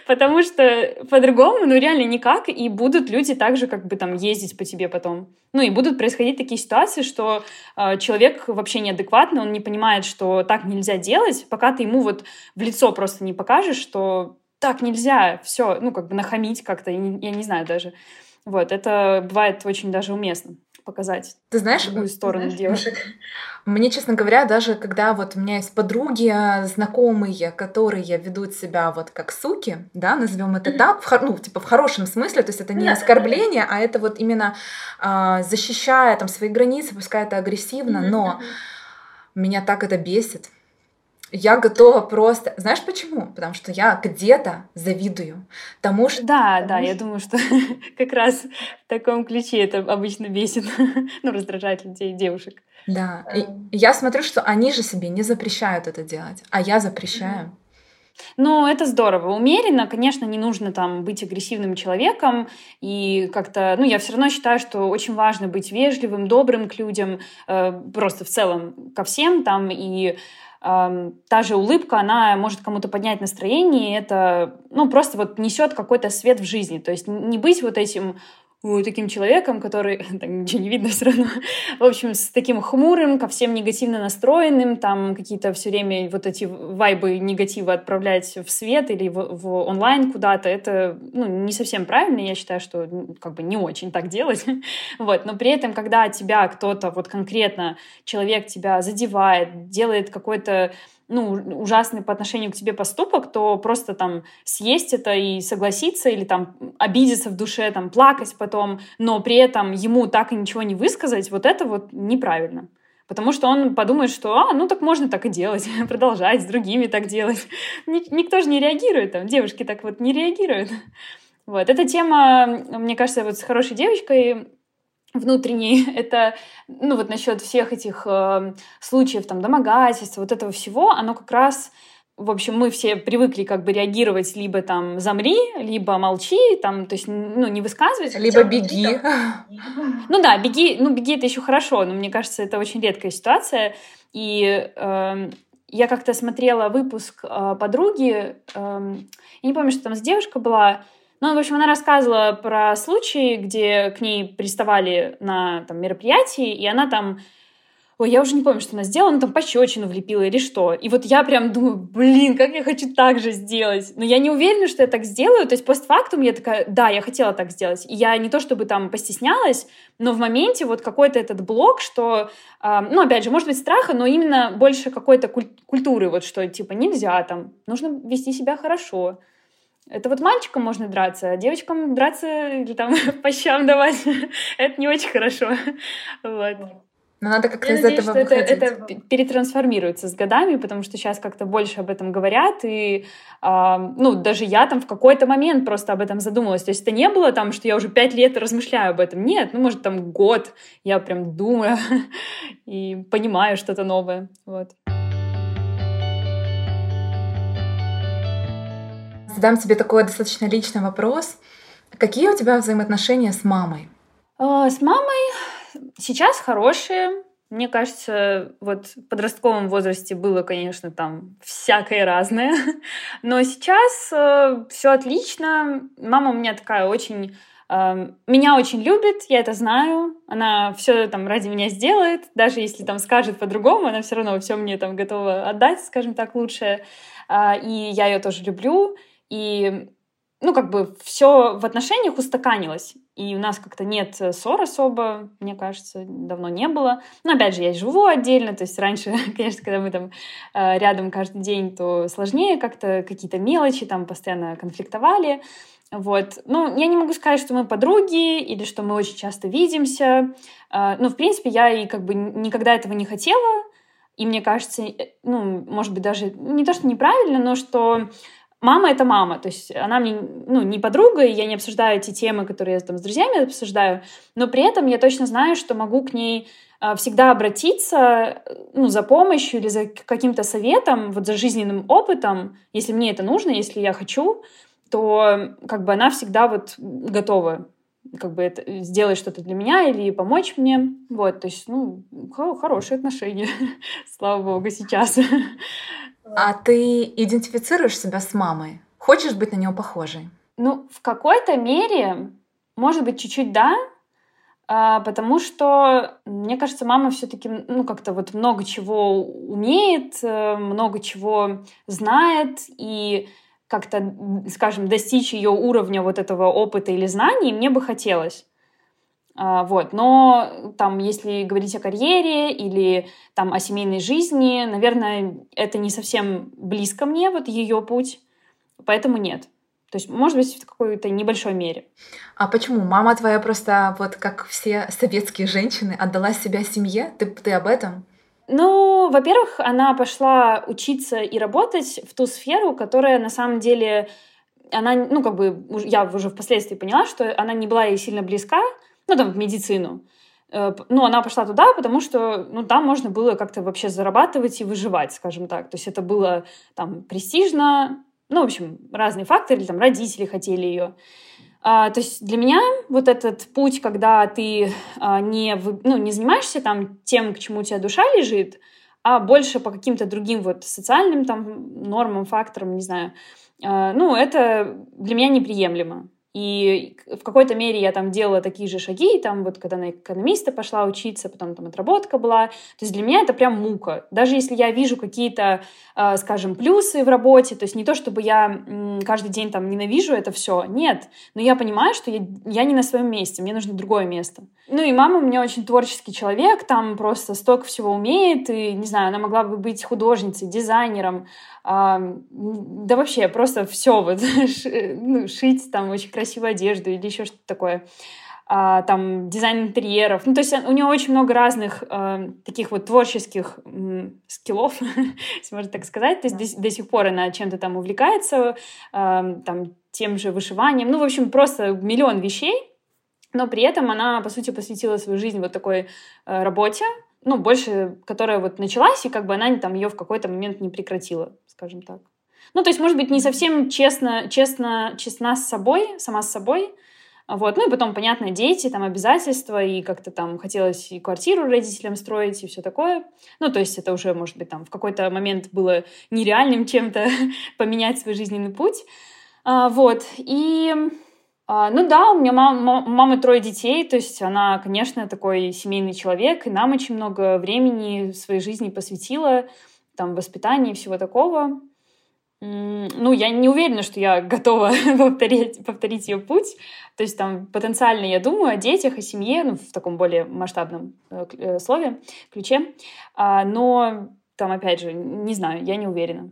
Потому что по-другому, ну, реально никак, и будут люди также как бы там ездить по тебе потом. Ну, и будут происходить такие ситуации, что э, человек вообще неадекватный, он не понимает, что так нельзя делать, пока ты ему вот в лицо просто не покажешь, что так нельзя, все, ну, как бы нахамить как-то, я не, я не знаю даже. Вот, это бывает очень даже уместно показать Ты знаешь, другую сторону знаешь, девушек. Мне, честно говоря, даже когда вот у меня есть подруги, знакомые, которые ведут себя вот как суки, да, назовем это так, в, ну, типа в хорошем смысле, то есть это не оскорбление, а это вот именно э, защищая там свои границы, пускай это агрессивно, но меня так это бесит я готова просто... Знаешь почему? Потому что я где-то завидую тому, что... Да, тому, да, что... я думаю, что как раз в таком ключе это обычно бесит, ну, раздражает людей, девушек. Да, и я смотрю, что они же себе не запрещают это делать, а я запрещаю. Ну, это здорово. Умеренно, конечно, не нужно там быть агрессивным человеком и как-то, ну, я все равно считаю, что очень важно быть вежливым, добрым к людям, э, просто в целом ко всем там и та же улыбка, она может кому-то поднять настроение, и это, ну, просто вот несет какой-то свет в жизни. То есть не быть вот этим таким человеком, который, так ничего не видно все равно, в общем, с таким хмурым, ко всем негативно настроенным, там какие-то все время вот эти вайбы негатива отправлять в свет или в, в онлайн куда-то, это ну, не совсем правильно, я считаю, что как бы не очень так делать, вот, но при этом, когда тебя кто-то вот конкретно, человек тебя задевает, делает какой-то ну, ужасный по отношению к тебе поступок, то просто там съесть это и согласиться или там обидеться в душе, там плакать потом, но при этом ему так и ничего не высказать, вот это вот неправильно. Потому что он подумает, что, а, ну так можно так и делать, продолжать с другими так делать. Никто же не реагирует, там, девушки так вот не реагируют. Вот, эта тема, мне кажется, вот с хорошей девочкой внутренний, это, ну вот насчет всех этих э, случаев там домогательства, вот этого всего, оно как раз в общем, мы все привыкли как бы реагировать либо там замри, либо молчи, там, то есть, ну, не высказывать. Либо беги. Ну да, беги, ну, беги это еще хорошо, но мне кажется, это очень редкая ситуация. И э, я как-то смотрела выпуск э, подруги, э, я не помню, что там с девушкой была, ну, в общем, она рассказывала про случаи, где к ней приставали на там, мероприятии, и она там ой, я уже не помню, что она сделала, ну там пощечину влепила или что. И вот я прям думаю, блин, как я хочу так же сделать. Но я не уверена, что я так сделаю. То есть постфактум я такая, да, я хотела так сделать. И я не то чтобы там постеснялась, но в моменте вот какой-то этот блок, что, э, ну опять же, может быть страха, но именно больше какой-то куль- культуры, вот что типа нельзя там, нужно вести себя хорошо. Это вот мальчикам можно драться, а девочкам драться или там по щам давать, это не очень хорошо. Вот. Но надо как-то из этого что выходить. Это, это перетрансформируется с годами, потому что сейчас как-то больше об этом говорят, и э, ну, даже я там в какой-то момент просто об этом задумалась. То есть это не было там, что я уже пять лет размышляю об этом. Нет, ну, может, там год я прям думаю и понимаю что-то новое. Вот. Задам тебе такой достаточно личный вопрос. Какие у тебя взаимоотношения с мамой? Э, с мамой сейчас хорошие. Мне кажется, вот в подростковом возрасте было, конечно, там всякое разное. Но сейчас э, все отлично. Мама у меня такая очень э, меня очень любит, я это знаю. Она все там ради меня сделает, даже если там скажет по-другому, она все равно все мне там готова отдать, скажем так, лучшее. Э, и я ее тоже люблю. И ну, как бы все в отношениях устаканилось. И у нас как-то нет ссор особо, мне кажется, давно не было. Но опять же, я живу отдельно, то есть раньше, конечно, когда мы там э, рядом каждый день, то сложнее как-то какие-то мелочи там постоянно конфликтовали. Вот. Ну, я не могу сказать, что мы подруги или что мы очень часто видимся. Э, ну, в принципе, я и как бы никогда этого не хотела. И мне кажется, э, ну, может быть, даже не то, что неправильно, но что мама — это мама, то есть она мне ну, не подруга, и я не обсуждаю эти темы, которые я там с друзьями обсуждаю, но при этом я точно знаю, что могу к ней а, всегда обратиться ну, за помощью или за каким-то советом, вот за жизненным опытом, если мне это нужно, если я хочу, то как бы она всегда вот готова как бы это, сделать что-то для меня или помочь мне. Вот, то есть, ну, хорошие отношения, слава богу, сейчас. А ты идентифицируешь себя с мамой? Хочешь быть на нее похожей? Ну, в какой-то мере, может быть, чуть-чуть да, а, потому что, мне кажется, мама все-таки, ну, как-то вот много чего умеет, э, много чего знает, и как-то, скажем, достичь ее уровня вот этого опыта или знаний мне бы хотелось. А, вот. Но там, если говорить о карьере или там, о семейной жизни, наверное, это не совсем близко мне, вот ее путь, поэтому нет. То есть, может быть, в какой-то небольшой мере. А почему? Мама твоя просто, вот как все советские женщины, отдала себя семье? Ты, ты об этом? Ну, во-первых, она пошла учиться и работать в ту сферу, которая на самом деле, она, ну, как бы, я уже впоследствии поняла, что она не была ей сильно близка, ну, там, в медицину. Э, ну, она пошла туда, потому что, ну, там можно было как-то вообще зарабатывать и выживать, скажем так. То есть это было там престижно, ну, в общем, разные факторы, там родители хотели ее. А, то есть для меня вот этот путь, когда ты а, не, ну, не занимаешься там тем, к чему у тебя душа лежит, а больше по каким-то другим вот социальным там нормам, факторам, не знаю, а, ну, это для меня неприемлемо. И в какой-то мере я там делала такие же шаги, там вот когда на экономиста пошла учиться, потом там отработка была. То есть для меня это прям мука. Даже если я вижу какие-то, э, скажем, плюсы в работе, то есть не то, чтобы я каждый день там ненавижу это все, нет. Но я понимаю, что я, я не на своем месте, мне нужно другое место. Ну и мама у меня очень творческий человек, там просто столько всего умеет, и, не знаю, она могла бы быть художницей, дизайнером, а, да вообще просто все вот ну, шить там очень красивую одежду или еще что-то такое а, там дизайн интерьеров. Ну, то есть у него очень много разных э, таких вот творческих э, скиллов, если можно так сказать. То есть до, до сих пор она чем-то там увлекается, э, там тем же вышиванием. Ну, в общем, просто миллион вещей. Но при этом она, по сути, посвятила свою жизнь вот такой э, работе, ну, больше, которая вот началась, и как бы она там ее в какой-то момент не прекратила, скажем так. Ну, то есть, может быть, не совсем честно, честно, честна с собой, сама с собой, вот, ну и потом, понятно, дети, там обязательства, и как-то там хотелось и квартиру родителям строить, и все такое. Ну, то есть это уже, может быть, там в какой-то момент было нереальным чем-то поменять свой жизненный путь. А, вот, и А, ну да, у меня мама, мама трое детей, то есть она, конечно, такой семейный человек, и нам очень много времени в своей жизни посвятила, там, воспитанию и всего такого. Ну, я не уверена, что я готова повторить, повторить ее путь. То есть там потенциально я думаю о детях, о семье, ну, в таком более масштабном э, э, слове, ключе. А, но там, опять же, не знаю, я не уверена.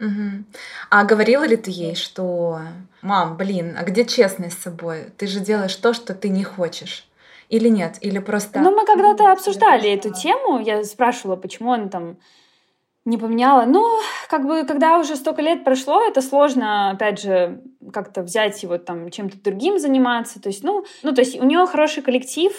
Угу. А говорила ли ты ей, что, мам, блин, а где честность с собой? Ты же делаешь то, что ты не хочешь. Или нет? Или просто... Ну, мы когда-то обсуждали эту тему. Я спрашивала, почему он там не поменяла. Ну, как бы, когда уже столько лет прошло, это сложно, опять же, как-то взять его там чем-то другим заниматься. То есть, ну, ну, то есть у нее хороший коллектив,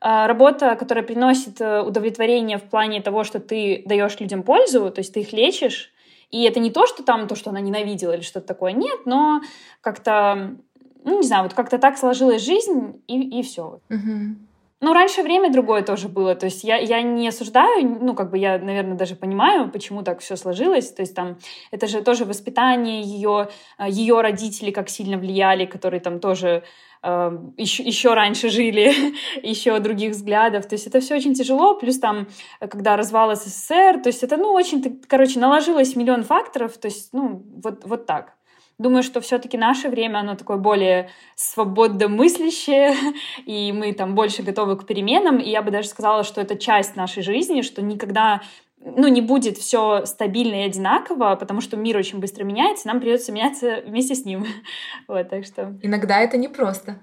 а, работа, которая приносит э, удовлетворение в плане того, что ты даешь людям пользу, то есть ты их лечишь. И это не то, что там то, что она ненавидела или что-то такое, нет, но как-то, ну, не знаю, вот как-то так сложилась жизнь, и, и все. Угу. Ну, раньше время другое тоже было. То есть я, я не осуждаю, ну, как бы я, наверное, даже понимаю, почему так все сложилось. То есть там это же тоже воспитание ее, э, ее родители как сильно влияли, которые там тоже э, еще, еще раньше жили, еще других взглядов. То есть это все очень тяжело. Плюс там, когда развал СССР, то есть это, ну, очень, короче, наложилось миллион факторов. То есть, ну, вот, вот так. Думаю, что все-таки наше время, оно такое более свободно мыслящее, и мы там больше готовы к переменам. И я бы даже сказала, что это часть нашей жизни, что никогда ну, не будет все стабильно и одинаково, потому что мир очень быстро меняется, нам придется меняться вместе с ним. Вот, так что... Иногда это непросто.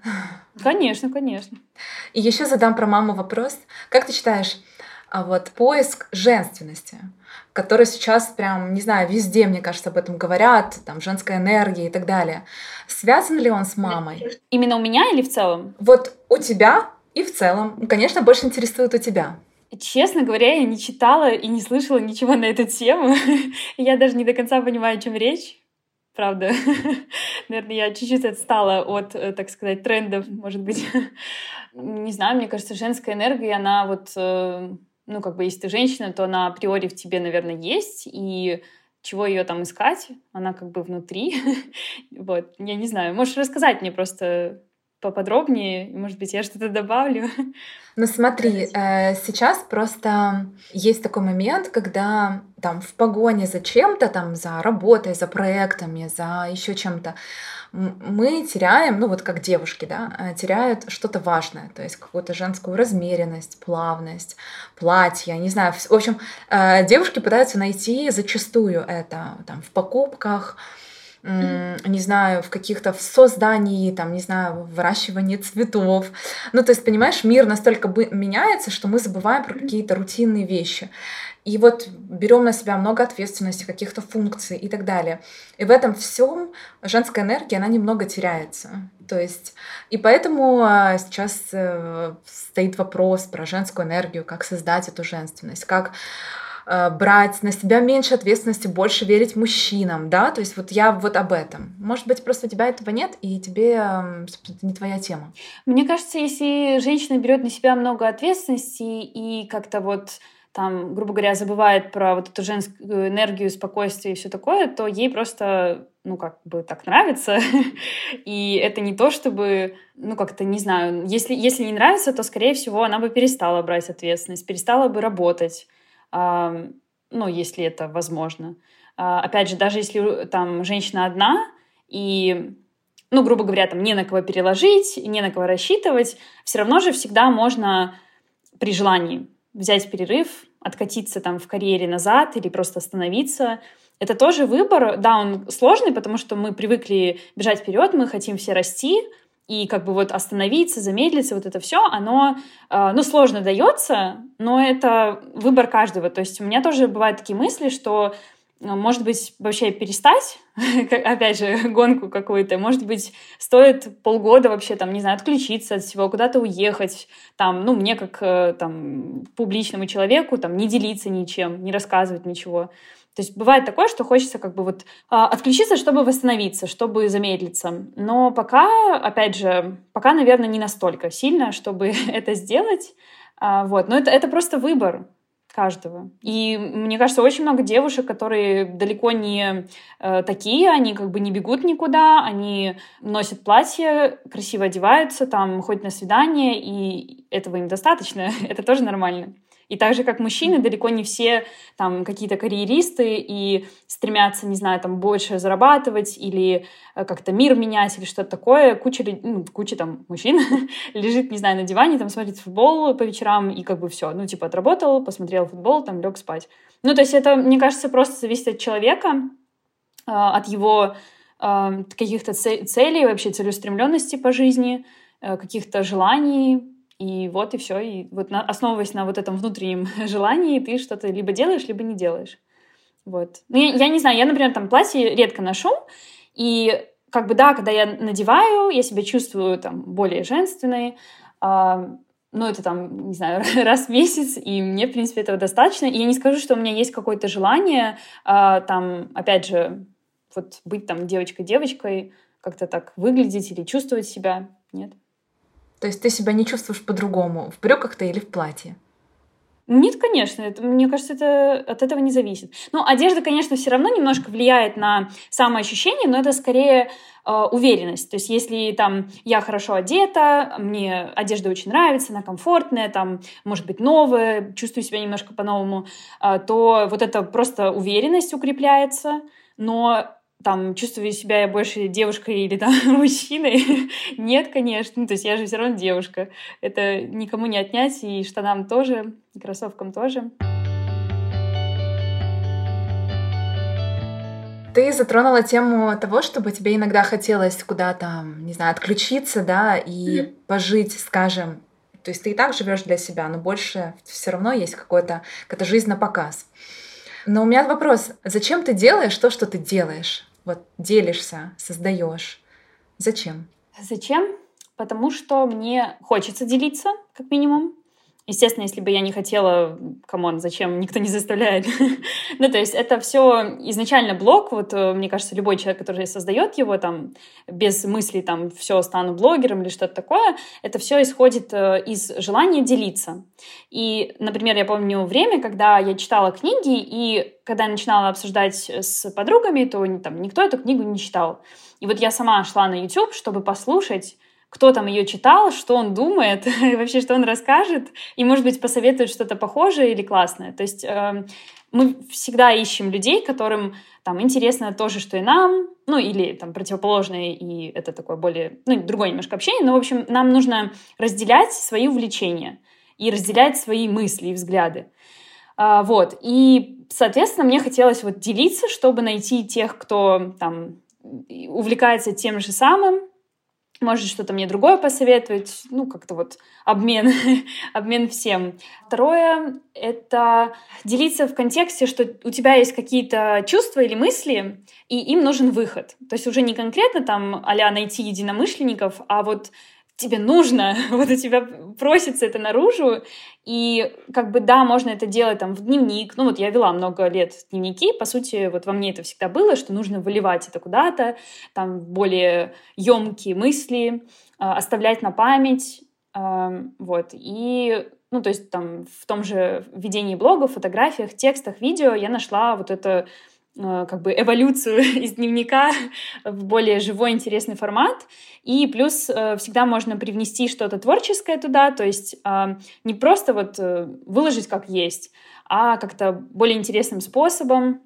Конечно, конечно. И еще задам про маму вопрос. Как ты считаешь, а вот поиск женственности, который сейчас прям, не знаю, везде, мне кажется, об этом говорят, там, женская энергия и так далее. Связан ли он с мамой? Именно у меня или в целом? Вот у тебя и в целом. Конечно, больше интересует у тебя. Честно говоря, я не читала и не слышала ничего на эту тему. я даже не до конца понимаю, о чем речь. Правда. Наверное, я чуть-чуть отстала от, э, так сказать, трендов, может быть. не знаю, мне кажется, женская энергия, она вот э, ну, как бы, если ты женщина, то она априори в тебе, наверное, есть, и чего ее там искать, она как бы внутри. вот, я не знаю, можешь рассказать мне просто поподробнее, может быть, я что-то добавлю. Ну смотри, э, сейчас просто есть такой момент, когда там в погоне за чем-то, там за работой, за проектами, за еще чем-то, мы теряем, ну вот как девушки, да, э, теряют что-то важное, то есть какую-то женскую размеренность, плавность, платье, не знаю. В общем, э, девушки пытаются найти зачастую это там в покупках, не знаю, в каких-то в создании, там, не знаю, выращивании цветов. Ну, то есть, понимаешь, мир настолько меняется, что мы забываем про какие-то рутинные вещи. И вот берем на себя много ответственности, каких-то функций и так далее. И в этом всем женская энергия, она немного теряется. То есть, и поэтому а, сейчас э, стоит вопрос про женскую энергию, как создать эту женственность, как брать на себя меньше ответственности, больше верить мужчинам, да, то есть вот я вот об этом. Может быть, просто у тебя этого нет, и тебе это не твоя тема. Мне кажется, если женщина берет на себя много ответственности и как-то вот там, грубо говоря, забывает про вот эту женскую энергию, спокойствие и все такое, то ей просто, ну, как бы так нравится. и это не то, чтобы, ну, как-то, не знаю, если, если не нравится, то, скорее всего, она бы перестала брать ответственность, перестала бы работать ну, если это возможно. А, опять же, даже если там женщина одна, и, ну, грубо говоря, там не на кого переложить, не на кого рассчитывать, все равно же всегда можно при желании взять перерыв, откатиться там в карьере назад или просто остановиться. Это тоже выбор. Да, он сложный, потому что мы привыкли бежать вперед, мы хотим все расти, и как бы вот остановиться, замедлиться, вот это все, оно, э, ну, сложно дается, но это выбор каждого. То есть у меня тоже бывают такие мысли, что э, может быть, вообще перестать, опять же, гонку какую-то, может быть, стоит полгода вообще, там, не знаю, отключиться от всего, куда-то уехать, там, ну, мне как, э, там, публичному человеку, там, не делиться ничем, не рассказывать ничего. То есть бывает такое, что хочется как бы вот а, отключиться, чтобы восстановиться, чтобы замедлиться. Но пока, опять же, пока, наверное, не настолько сильно, чтобы это сделать. А, вот. Но это, это просто выбор. каждого. И мне кажется, очень много девушек, которые далеко не э, такие, они как бы не бегут никуда, они носят платье, красиво одеваются, там ходят на свидание, и этого им достаточно, это тоже нормально. И так же, как мужчины, далеко не все там какие-то карьеристы и стремятся, не знаю, там больше зарабатывать или э, как-то мир менять или что-то такое. Куча, ну, куча там мужчин лежит, не знаю, на диване, там смотрит футбол по вечерам и как бы все. Ну, типа отработал, посмотрел футбол, там лег спать. Ну, то есть это, мне кажется, просто зависит от человека, э, от его э, каких-то целей, вообще целеустремленности по жизни, каких-то желаний, и вот и все. И вот на, основываясь на вот этом внутреннем желании, ты что-то либо делаешь, либо не делаешь. Вот. Ну, я, я не знаю, я, например, там платье редко ношу, и как бы, да, когда я надеваю, я себя чувствую там более женственной, а, ну, это там, не знаю, раз в месяц, и мне, в принципе, этого достаточно. И я не скажу, что у меня есть какое-то желание а, там, опять же, вот быть там девочкой-девочкой, как-то так выглядеть или чувствовать себя. Нет. То есть ты себя не чувствуешь по-другому, в брюках ты или в платье? Нет, конечно, это, мне кажется, это от этого не зависит. Ну, одежда, конечно, все равно немножко влияет на самоощущение, но это скорее э, уверенность. То есть, если там я хорошо одета, мне одежда очень нравится, она комфортная, там, может быть, новая, чувствую себя немножко по-новому, э, то вот это просто уверенность укрепляется. Но там, чувствую себя я больше девушкой или там мужчиной. Нет, конечно. Ну, то есть я же все равно девушка. Это никому не отнять, и штанам тоже, и кроссовкам тоже. Ты затронула тему того, чтобы тебе иногда хотелось куда-то, не знаю, отключиться, да, и mm-hmm. пожить, скажем. То есть ты и так живешь для себя, но больше все равно есть какой-то, какая-то жизнь на показ. Но у меня вопрос, зачем ты делаешь то, что ты делаешь? Вот делишься, создаешь. Зачем? Зачем? Потому что мне хочется делиться, как минимум. Естественно, если бы я не хотела, come on, зачем, никто не заставляет. ну, то есть это все изначально блог, вот э, мне кажется, любой человек, который создает его, там, без мысли, там, все, стану блогером или что-то такое, это все исходит э, из желания делиться. И, например, я помню время, когда я читала книги, и когда я начинала обсуждать с подругами, то там никто эту книгу не читал. И вот я сама шла на YouTube, чтобы послушать, кто там ее читал, что он думает, и вообще, что он расскажет, и, может быть, посоветует что-то похожее или классное. То есть э, мы всегда ищем людей, которым там интересно то же, что и нам, ну, или там противоположное, и это такое более, ну, другое немножко общение, но, в общем, нам нужно разделять свои увлечения и разделять свои мысли и взгляды. А, вот, и, соответственно, мне хотелось вот делиться, чтобы найти тех, кто там увлекается тем же самым, может что-то мне другое посоветовать, ну, как-то вот обмен, обмен всем. Второе — это делиться в контексте, что у тебя есть какие-то чувства или мысли, и им нужен выход. То есть уже не конкретно там а найти единомышленников, а вот тебе нужно, вот у тебя просится это наружу, и как бы да, можно это делать там в дневник, ну вот я вела много лет дневники, по сути, вот во мне это всегда было, что нужно выливать это куда-то, там более емкие мысли, а, оставлять на память, вот, и ну, то есть там в том же ведении блога, фотографиях, текстах, видео я нашла вот это Э, как бы эволюцию из дневника в более живой, интересный формат. И плюс э, всегда можно привнести что-то творческое туда, то есть э, не просто вот выложить как есть, а как-то более интересным способом.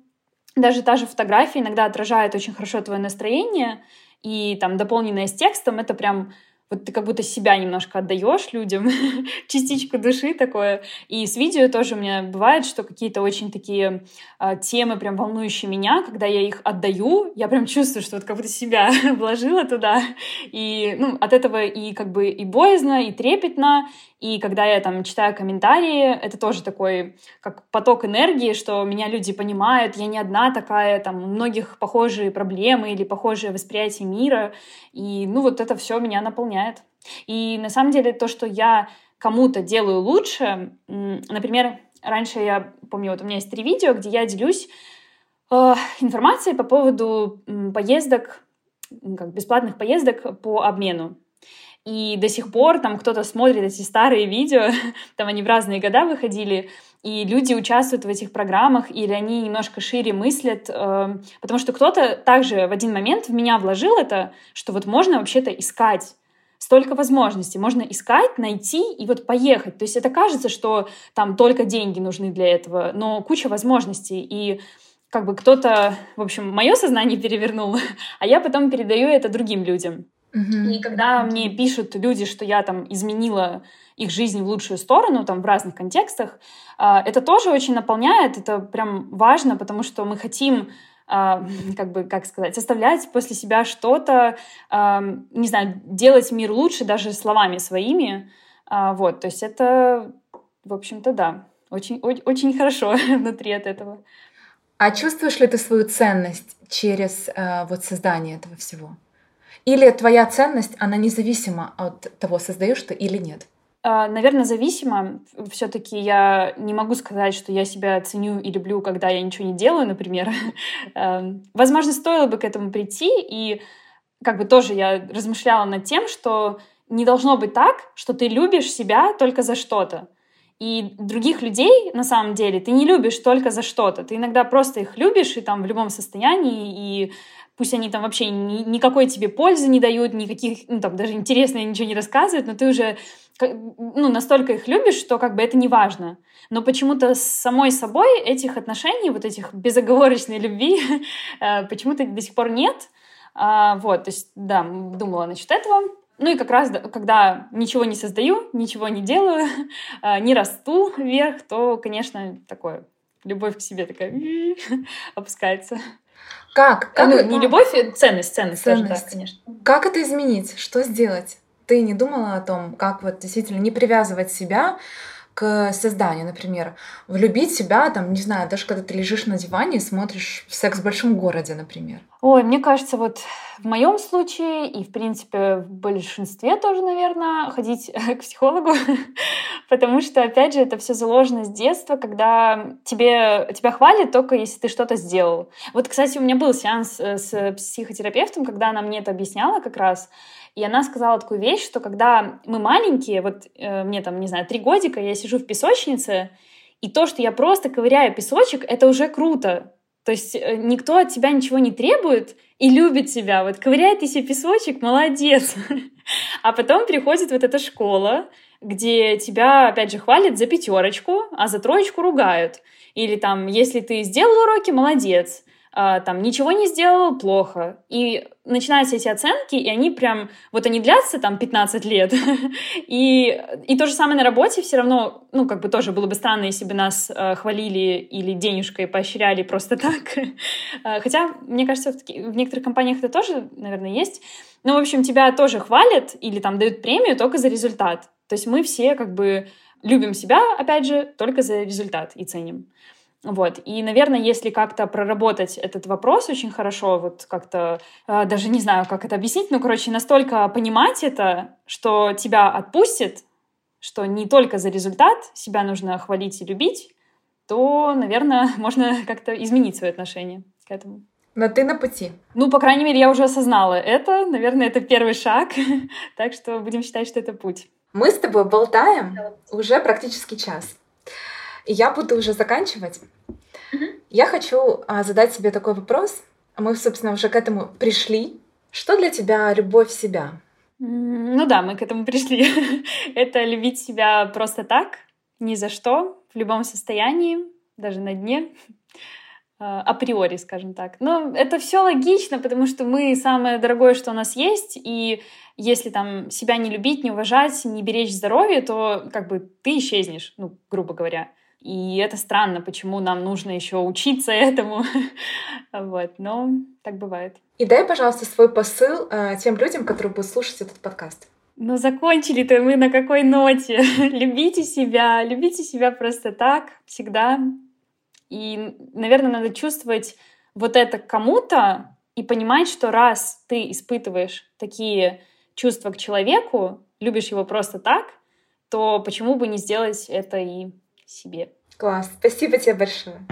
Даже та же фотография иногда отражает очень хорошо твое настроение, и там дополненное с текстом, это прям вот ты как будто себя немножко отдаешь людям, частичку души такое. И с видео тоже у меня бывает, что какие-то очень такие э, темы, прям волнующие меня, когда я их отдаю, я прям чувствую, что вот как будто себя вложила туда. И ну, от этого и как бы и боязно, и трепетно, и когда я там читаю комментарии, это тоже такой как поток энергии, что меня люди понимают, я не одна такая, там у многих похожие проблемы или похожее восприятие мира. И ну вот это все меня наполняет. И на самом деле то, что я кому-то делаю лучше, например, раньше я помню, вот у меня есть три видео, где я делюсь э, информацией по поводу поездок, как бесплатных поездок по обмену. И до сих пор там кто-то смотрит эти старые видео, там они в разные года выходили, и люди участвуют в этих программах, или они немножко шире мыслят, э, потому что кто-то также в один момент в меня вложил это, что вот можно вообще-то искать столько возможностей. Можно искать, найти и вот поехать. То есть это кажется, что там только деньги нужны для этого, но куча возможностей. И как бы кто-то, в общем, мое сознание перевернул, а я потом передаю это другим людям. Mm-hmm. И когда мне пишут люди, что я там изменила их жизнь в лучшую сторону, там в разных контекстах, а, это тоже очень наполняет, это прям важно, потому что мы хотим а, как бы, как сказать, оставлять после себя что-то, а, не знаю, делать мир лучше даже словами своими. Вот, то есть это, в общем-то, да, очень, очень хорошо внутри от этого. А чувствуешь ли ты свою ценность через вот создание этого всего? Или твоя ценность, она независима от того, создаешь ты или нет? А, Наверное, зависимо. Все-таки я не могу сказать, что я себя ценю и люблю, когда я ничего не делаю, например. Эм, возможно, стоило бы к этому прийти. И как бы тоже я размышляла над тем, что не должно быть так, что ты любишь себя только за что-то. И других людей, на самом деле, ты не любишь только за что-то. Ты иногда просто их любишь и там в любом состоянии, и пусть они там вообще ни, никакой тебе пользы не дают, никаких, ну там даже интересно ничего не рассказывают, но ты уже ну, настолько их любишь, что как бы это не важно. Но почему-то с самой собой этих отношений, вот этих безоговорочной любви, э, почему-то до сих пор нет. А, вот, то есть, да, думала насчет этого. Ну и как раз, когда ничего не создаю, ничего не делаю, а, не расту вверх, то, конечно, такое, любовь к себе такая опускается. Как? как ну, это? не любовь, ценность, ценность, ценность. Тоже, да, конечно. Как это изменить? Что сделать? Ты не думала о том, как вот действительно не привязывать себя к созданию, например, влюбить себя, там, не знаю, даже когда ты лежишь на диване и смотришь «Секс в большом городе», например. Ой, мне кажется, вот в моем случае и, в принципе, в большинстве тоже, наверное, ходить к психологу, потому что, опять же, это все заложено с детства, когда тебе, тебя хвалят только если ты что-то сделал. Вот, кстати, у меня был сеанс э, с психотерапевтом, когда она мне это объясняла как раз, и она сказала такую вещь, что когда мы маленькие, вот э, мне там, не знаю, три годика, я сижу в песочнице, и то, что я просто ковыряю песочек, это уже круто. То есть э, никто от тебя ничего не требует и любит тебя. Вот ковыряет ты себе песочек, молодец. А потом приходит вот эта школа, где тебя, опять же, хвалят за пятерочку, а за троечку ругают. Или там, если ты сделал уроки, молодец. А, там ничего не сделал, плохо. И начинаются эти оценки, и они прям, вот они длятся там 15 лет. и, и то же самое на работе все равно, ну, как бы тоже было бы странно, если бы нас э, хвалили или денежкой поощряли просто так. А, хотя, мне кажется, в, в некоторых компаниях это тоже, наверное, есть. Но, в общем, тебя тоже хвалят или там дают премию только за результат. То есть мы все как бы любим себя, опять же, только за результат и ценим. Вот. И, наверное, если как-то проработать этот вопрос очень хорошо, вот как-то, э, даже не знаю, как это объяснить, ну, короче, настолько понимать это, что тебя отпустит, что не только за результат себя нужно хвалить и любить, то, наверное, можно как-то изменить свое отношение к этому. Но ты на пути. Ну, по крайней мере, я уже осознала это. Наверное, это первый шаг. так что будем считать, что это путь. Мы с тобой болтаем уже практически час. И я буду уже заканчивать. Mm-hmm. Я хочу а, задать себе такой вопрос. Мы, собственно, уже к этому пришли. Что для тебя любовь себя? Ну да, мы к этому пришли. Это любить себя просто так, ни за что, в любом состоянии, даже на дне, а, априори, скажем так. Но это все логично, потому что мы самое дорогое, что у нас есть, и если там себя не любить, не уважать, не беречь здоровье, то как бы ты исчезнешь, ну, грубо говоря. И это странно, почему нам нужно еще учиться этому. вот, но так бывает. И дай, пожалуйста, свой посыл э, тем людям, которые будут слушать этот подкаст. Ну, закончили-то мы на какой ноте? любите себя, любите себя просто так, всегда. И, наверное, надо чувствовать вот это кому-то и понимать, что раз ты испытываешь такие чувства к человеку, любишь его просто так, то почему бы не сделать это и себе. Класс. Спасибо тебе большое.